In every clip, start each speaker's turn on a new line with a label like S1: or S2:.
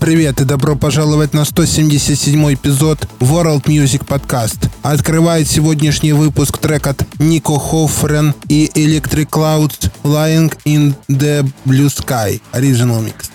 S1: Привет и добро пожаловать на 177 эпизод World Music Podcast. Открывает сегодняшний выпуск трек от Нико Хоффрен и Electric Clouds Lying in the Blue Sky. Original Mix.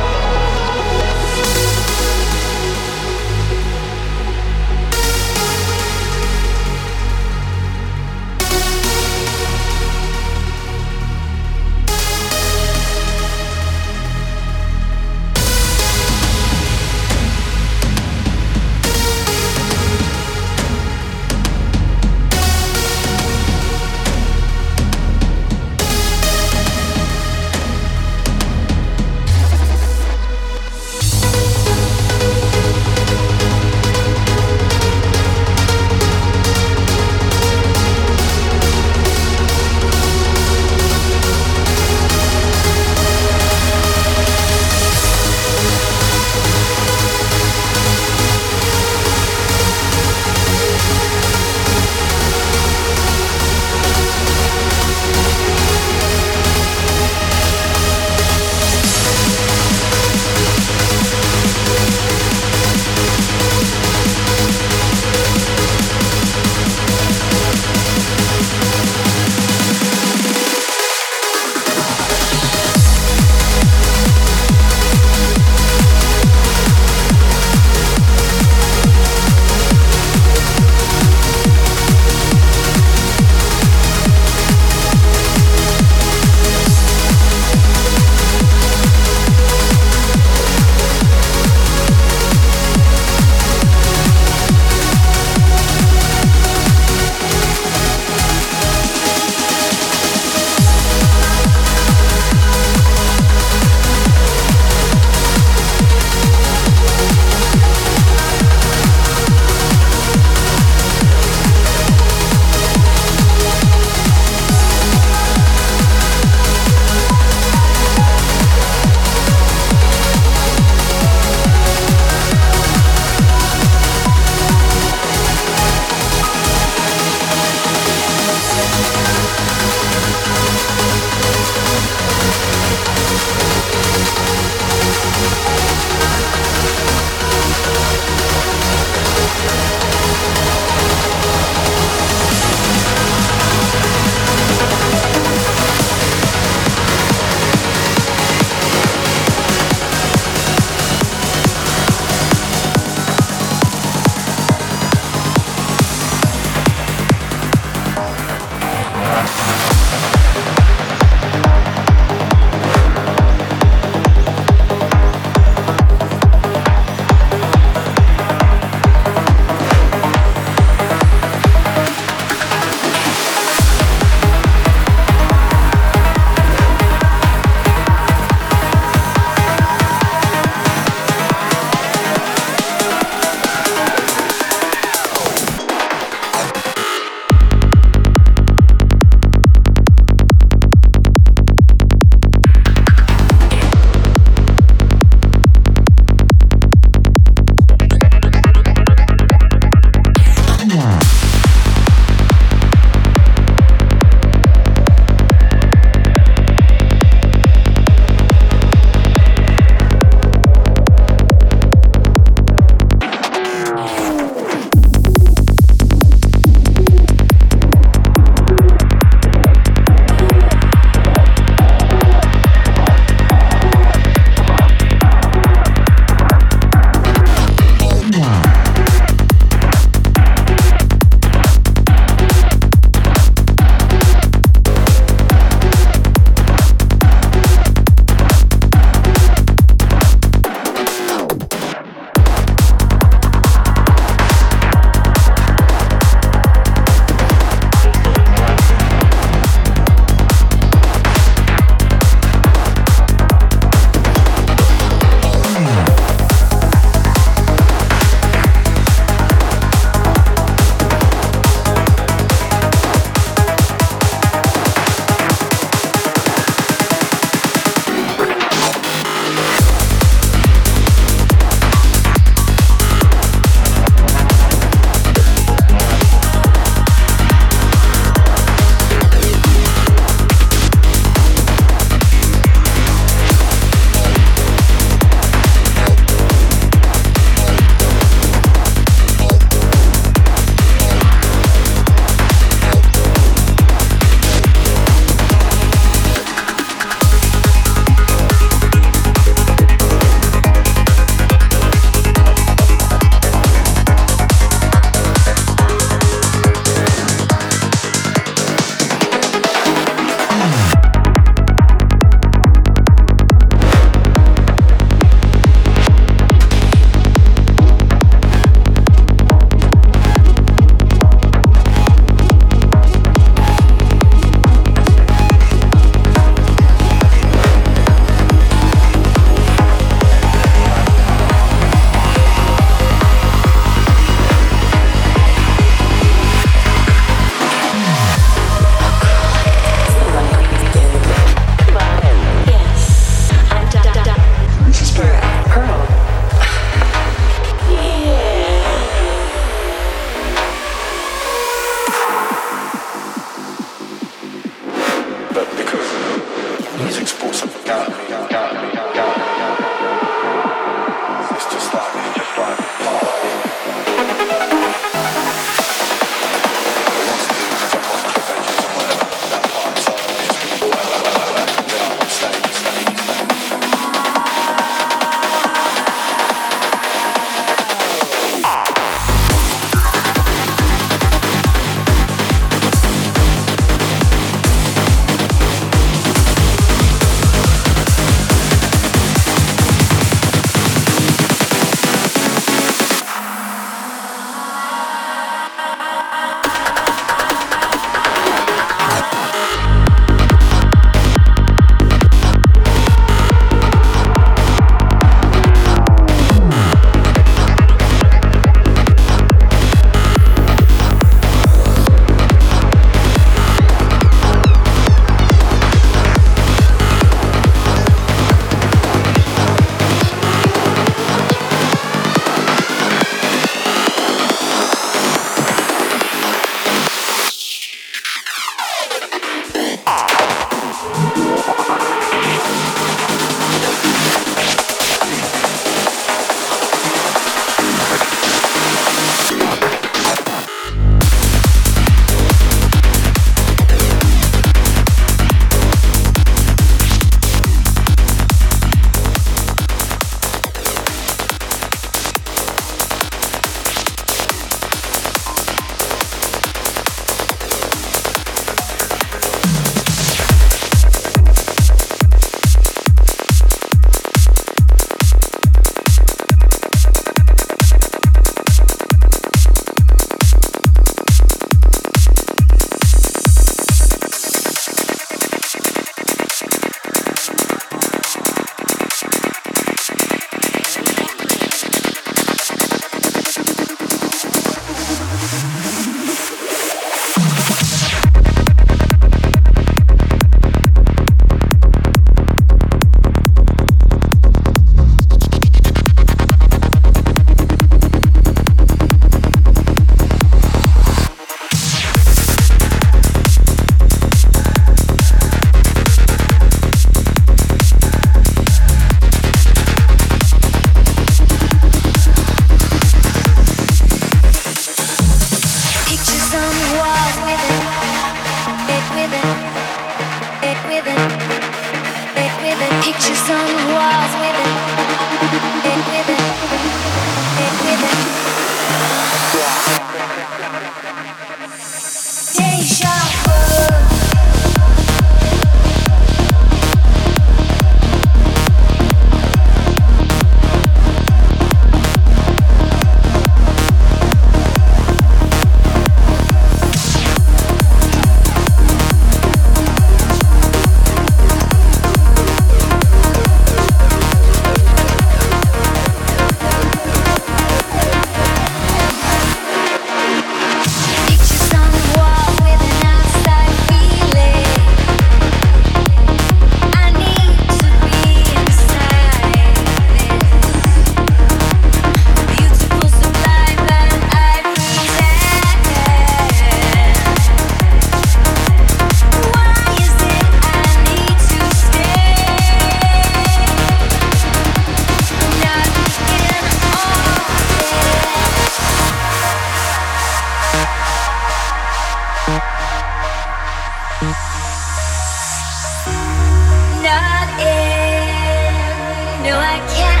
S2: I
S1: can't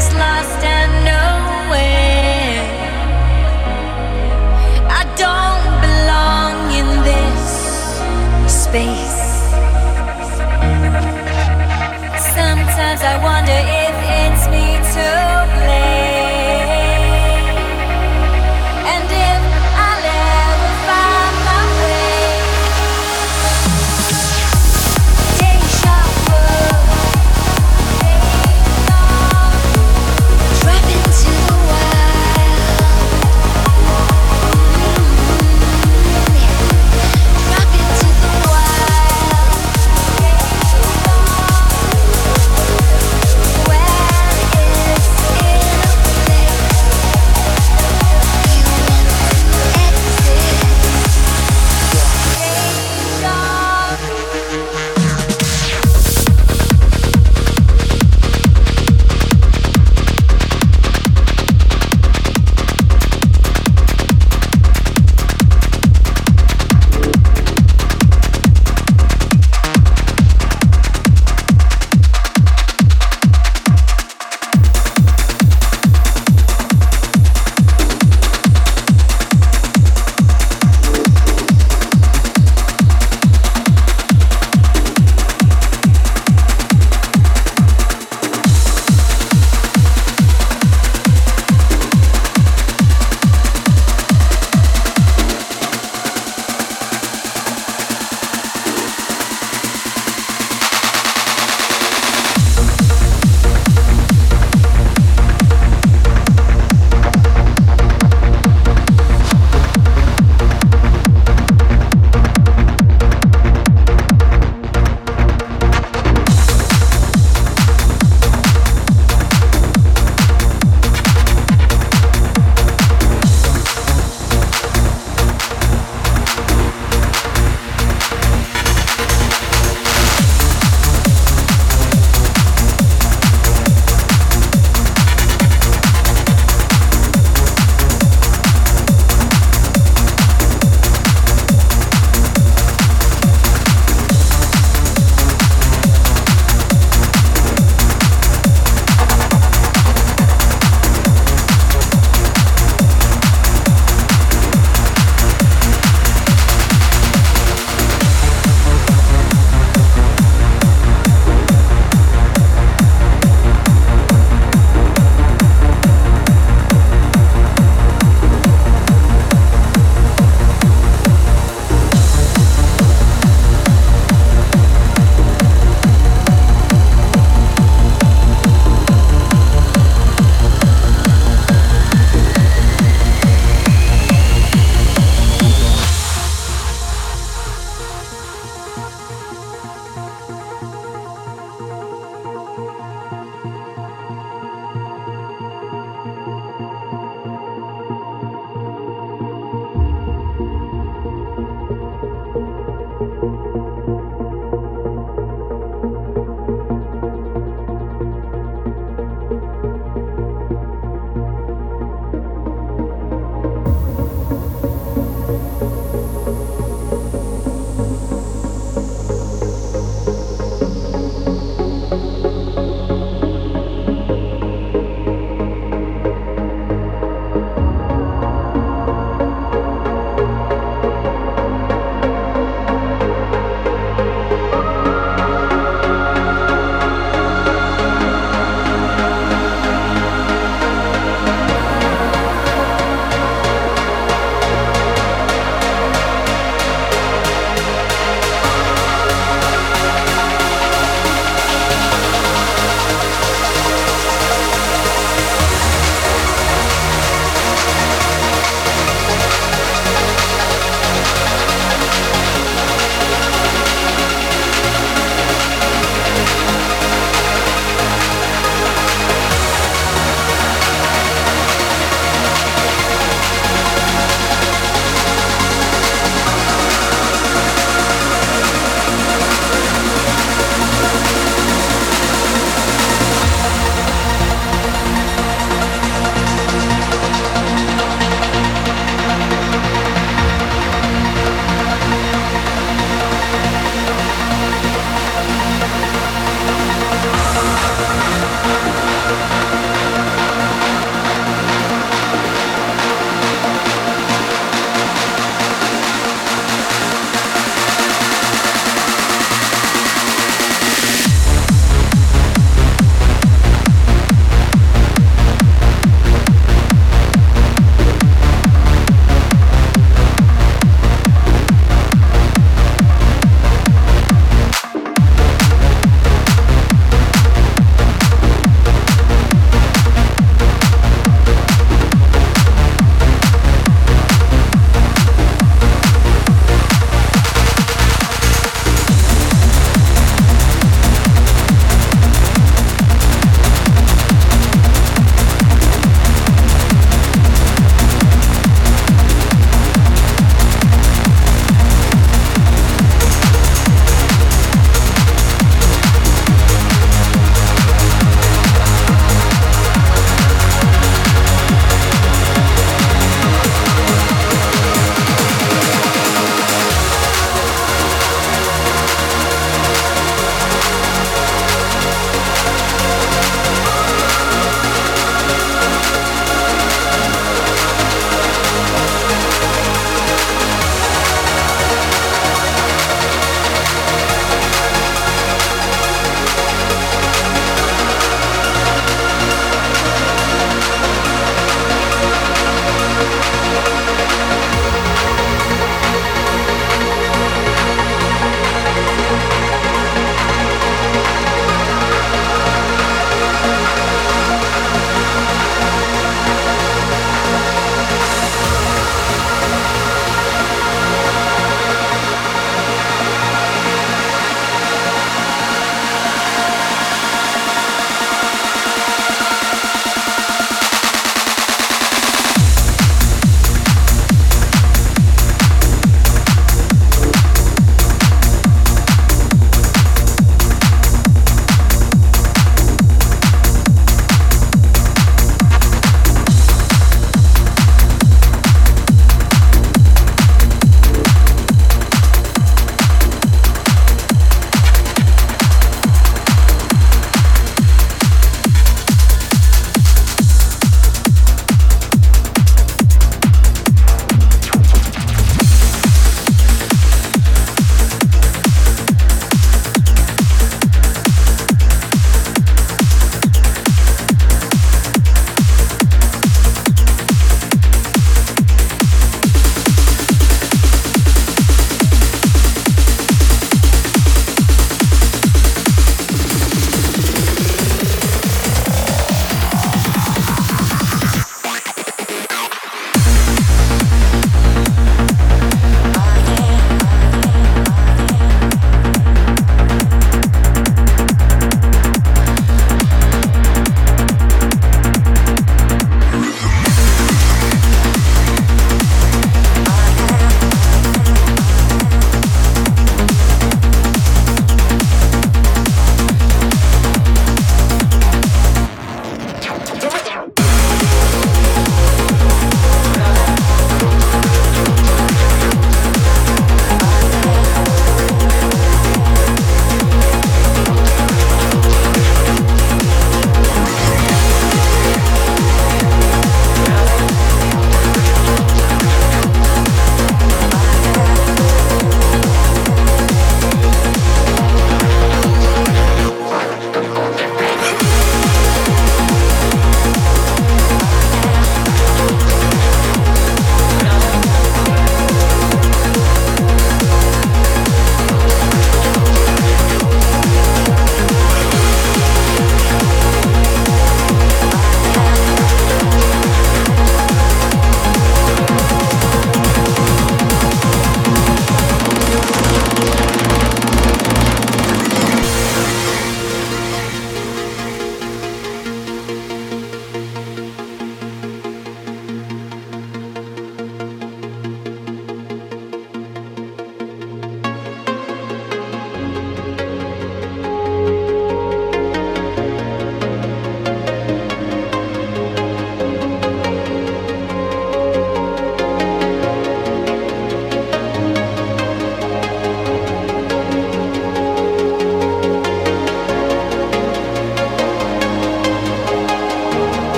S1: lost lost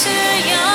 S1: 这样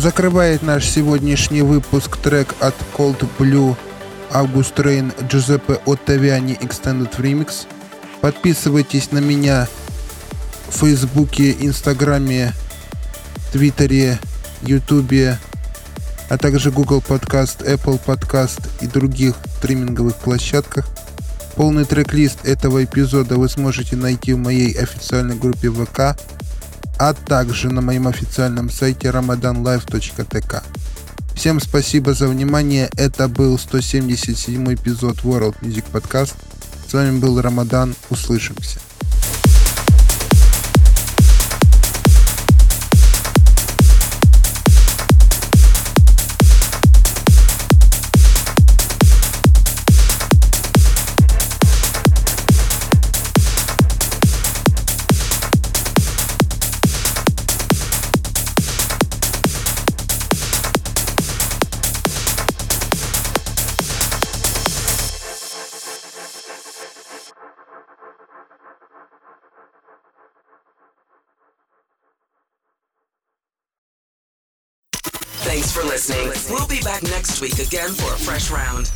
S1: Закрывает наш сегодняшний выпуск трек от Cold Blue August Rain Giuseppe Ottaviani Extended Remix. Подписывайтесь на меня в Фейсбуке, Инстаграме, Твиттере, Ютубе, а также Google Podcast, Apple Podcast и других стриминговых площадках. Полный трек-лист этого эпизода вы сможете найти в моей официальной группе ВК – а также на моем официальном сайте ramadanlive.tk. Всем спасибо за внимание. Это был 177 эпизод World Music Podcast. С вами был Рамадан. Услышимся.
S2: Back next week again for a fresh round.